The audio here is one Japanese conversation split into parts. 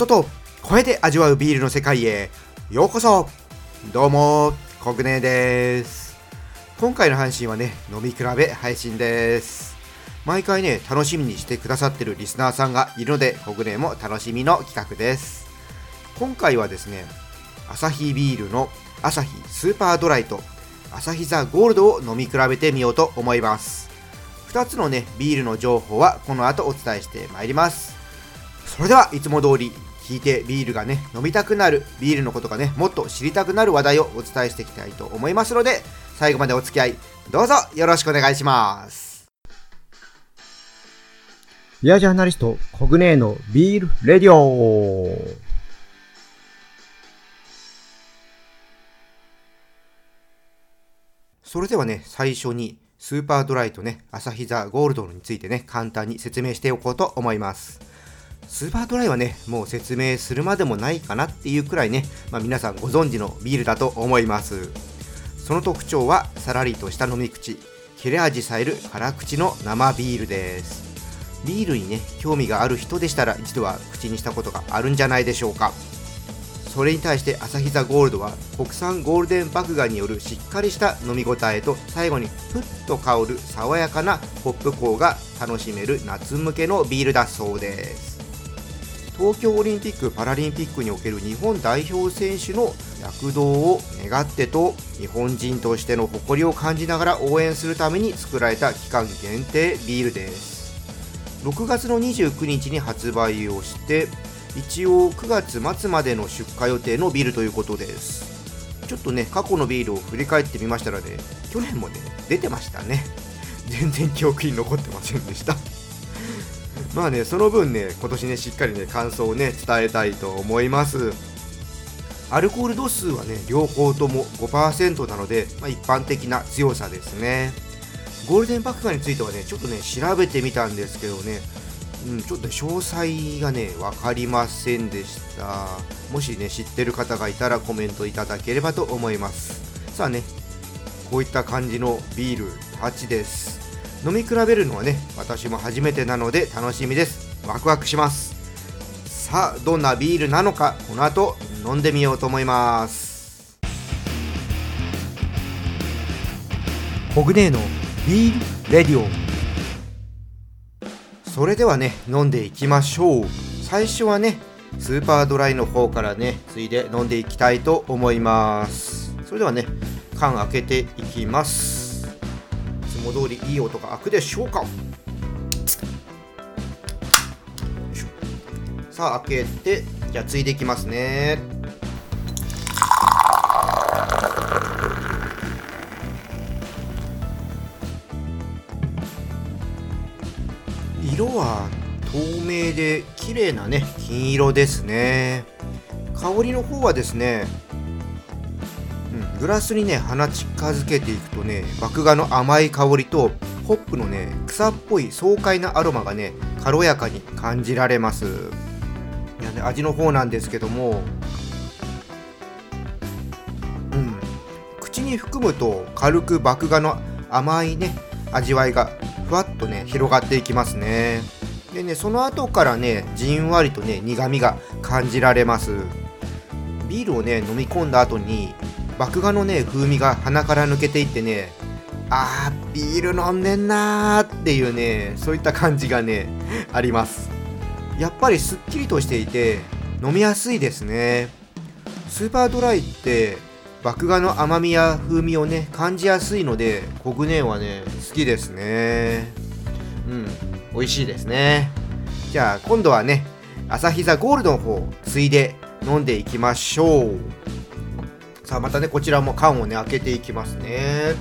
音と声で味わうビールの世界へ。ようこそ。どうもコグネです。今回の配信はね飲み比べ配信です。毎回ね楽しみにしてくださってるリスナーさんがいるのでコグネも楽しみの企画です。今回はですねアサヒビールのアサヒスーパードライとアサヒザゴールドを飲み比べてみようと思います。2つのねビールの情報はこの後お伝えしてまいります。それではいつも通り聞いてビールがね飲みたくなるビールのことがねもっと知りたくなる話題をお伝えしていきたいと思いますので最後までお付き合いどうぞよろしくお願いします。ビアジャーナリストコグネーのビールレディオ。それではね最初にスーパードライとねアサヒザゴールドについてね簡単に説明しておこうと思いますスーパードライはね、もう説明するまでもないかなっていうくらいね、まあ、皆さんご存知のビールだと思います。その特徴は、さらりとした飲み口、切れ味さえる辛口の生ビールです。ビールにね、興味がある人でしたら一度は口にしたことがあるんじゃないでしょうか。それに対してアサヒザゴールドは国産ゴールデン麦芽によるしっかりした飲み応えと最後にふっと香る爽やかなポップコーが楽しめる夏向けのビールだそうです東京オリンピック・パラリンピックにおける日本代表選手の躍動を願ってと日本人としての誇りを感じながら応援するために作られた期間限定ビールです。6月の29日に発売をして一応9月末までの出荷予定のビールということです。ちょっとね過去のビールを振り返ってみましたらね去年もね出てましたね。全然記憶に残ってませんでした。まあね、その分ね、今年ね、しっかりね、感想をね、伝えたいと思います。アルコール度数はね、両方とも5%なので、まあ、一般的な強さですね。ゴールデンバックについてはね、ちょっとね、調べてみたんですけどね、うん、ちょっと詳細がね、分かりませんでした。もしね、知ってる方がいたらコメントいただければと思います。さあね、こういった感じのビール8です。飲み比べるのはね私も初めてなので楽しみです。ワクワクします。さあどんなビールなのかこの後飲んでみようと思います。コグネーのビールレディオそれではね飲んでいきましょう。最初はねスーパードライの方からねついで飲んでいきたいと思います。それではね缶開けていきます。も通りいい音が開くでしょうか？さあ開けてじゃあついでいきますね。色は透明で綺麗なね金色ですね。香りの方はですねグラスにね鼻近づけていくとね麦芽の甘い香りとホップのね草っぽい爽快なアロマがね軽やかに感じられます。いや、ね、味の方なんですけどもうん。口に含むと軽く麦芽の甘いね味わいがふわっとね広がっていきますね。でねその後からねじんわりとね苦みが感じられます。ビールをね飲み込んだ後に麦芽のね風味が鼻から抜けていってねあービール飲んでんなーっていうねそういった感じがねあります。やっぱりすっきりとしていて飲みやすいですね。スーパードライって麦芽の甘みや風味をね感じやすいのでコグネはね好きですね。うん美味しいですね。じゃあ今度はねアサヒザゴールドの方ついで飲んでいきましょう。さあまたねこちらも缶をね開けていきますね。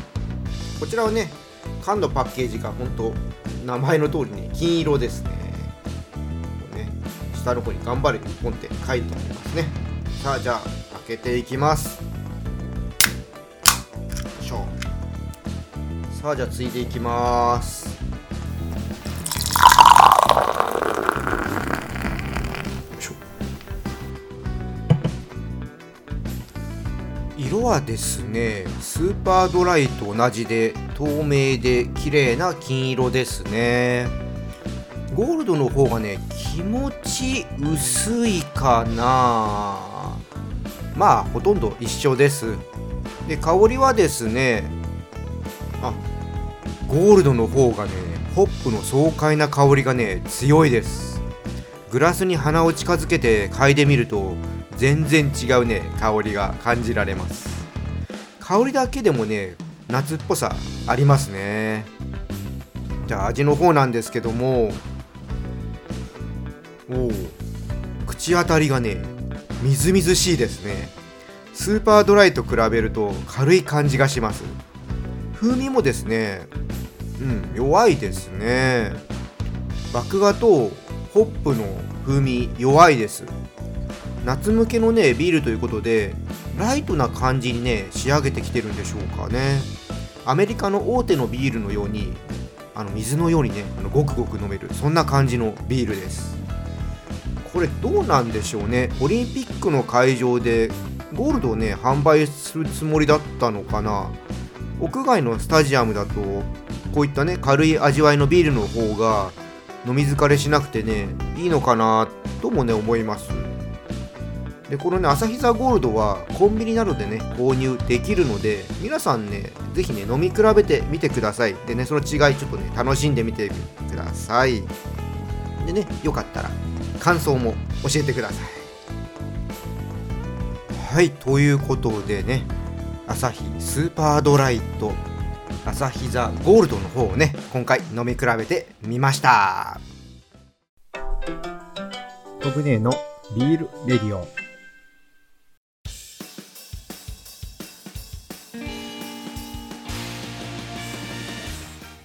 こちらはね缶のパッケージが本当名前の通りね金色ですね。ね下の方に頑張れ日本って書いてありますね。さあじゃあ開けていきます。よいしょ。さあじゃあついていきます。色はですねスーパードライと同じで透明で綺麗な金色ですね。ゴールドの方がね気持ち薄いかな。まあほとんど一緒です。で香りはですねあゴールドの方がねホップの爽快な香りがね強いです。グラスに鼻を近づけて嗅いでみると全然違うね香りが感じられます。香りだけでもね夏っぽさありますね。じゃあ味の方なんですけどもおお口当たりがねみずみずしいですね。スーパードライと比べると軽い感じがします。風味もですねうん弱いですね。麦芽とホップの風味弱いです。夏向けのねビールということでライトな感じにね仕上げてきてるんでしょうかね。アメリカの大手のビールのようにあの水のようにねあのごくごく飲めるそんな感じのビールです。これどうなんでしょうね。オリンピックの会場でゴールドをね販売するつもりだったのかな。屋外のスタジアムだとこういったね軽い味わいのビールの方が飲み疲れしなくてねいいのかなともね思います。でこのね朝日ザゴールドはコンビニなどでね購入できるので皆さんね是非ね飲み比べてみてください。でねその違いちょっとね楽しんでみてください。でねよかったら感想も教えてください。はいということでね朝日スーパードライと朝日ザゴールドの方をね今回飲み比べてみました。コグネのビールレディオ。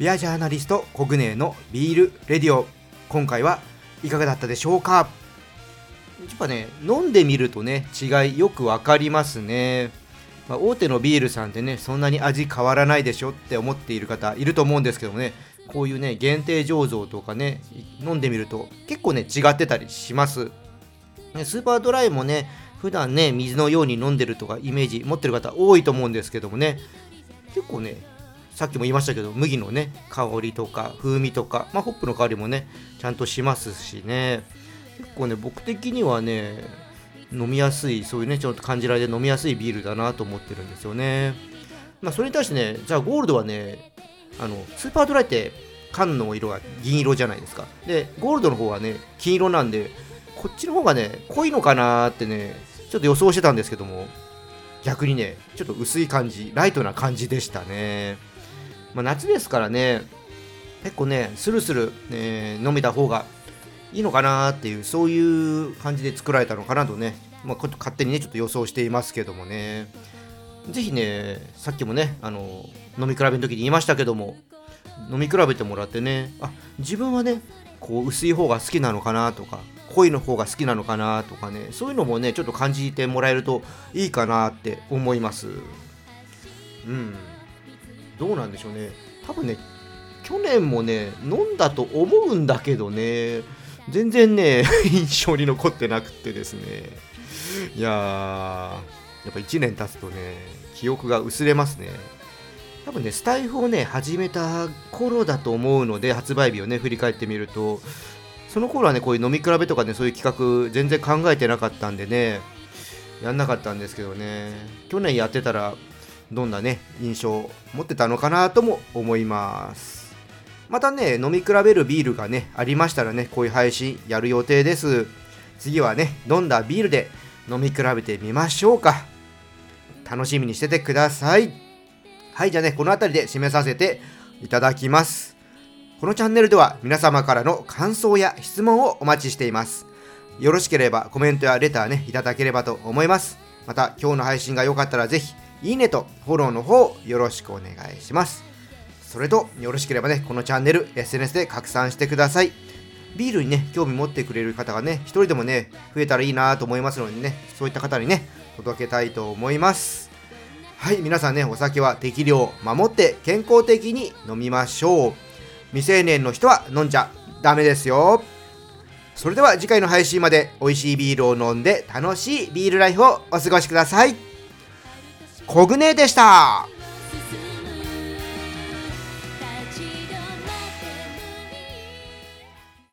ビアジャーナリストコグネのビールレディオ。今回はいかがだったでしょうか？やっぱね飲んでみるとね違いよくわかりますね、まあ、大手のビールさんってねそんなに味変わらないでしょって思っている方いると思うんですけどもねこういうね限定醸造とかね飲んでみると結構ね違ってたりします。スーパードライもね普段ね水のように飲んでるとかイメージ持ってる方多いと思うんですけどもね結構ねさっきも言いましたけど麦のね香りとか風味とか、まあ、ホップの香りもねちゃんとしますしね。結構ね僕的にはね飲みやすいそういうねちょっと感じられて飲みやすいビールだなと思ってるんですよね。まあそれに対してねじゃあゴールドはねあのスーパードライって缶の色が銀色じゃないですか。でゴールドの方はね金色なんでこっちの方がね濃いのかなってねちょっと予想してたんですけども逆にねちょっと薄い感じライトな感じでしたね。まあ、夏ですからね結構ねスルスル、えー、飲めた方がいいのかなっていうそういう感じで作られたのかなとね、まあ、勝手にねちょっと予想していますけどもね。是非ねさっきもねあの飲み比べの時に言いましたけども飲み比べてもらってねあ自分はねこう薄い方が好きなのかなとか濃いの方が好きなのかなとかねそういうのもねちょっと感じてもらえるといいかなって思います。うん。どうなんでしょうね。多分ね去年もね飲んだと思うんだけどね全然ね 印象に残ってなくてですね。いややっぱ1年経つとね記憶が薄れますね。多分ねスタイフをね始めた頃だと思うので発売日をね振り返ってみるとその頃はねこういう飲み比べとかねそういう企画全然考えてなかったんでねやんなかったんですけどね。去年やってたらどんなね印象を持ってたのかなとも思います。またね飲み比べるビールがねありましたらねこういう配信やる予定です。次はね飲んだビールで飲み比べてみましょうか。楽しみにしててください。はいじゃあねこの辺りで締めさせていただきます。このチャンネルでは皆様からの感想や質問をお待ちしています。よろしければコメントやレターねいただければと思います。また今日の配信が良かったらぜひいいねとフォローの方よろしくお願いします。それとよろしければね、このチャンネル SNS で拡散してください。ビールにね、興味持ってくれる方がね、一人でもね、増えたらいいなと思いますのでね、そういった方にね、届けたいと思います。はい、皆さんね、お酒は適量守って健康的に飲みましょう。未成年の人は飲んじゃダメですよ。それでは次回の配信まで美味しいビールを飲んで楽しいビールライフをお過ごしください。コグネでした。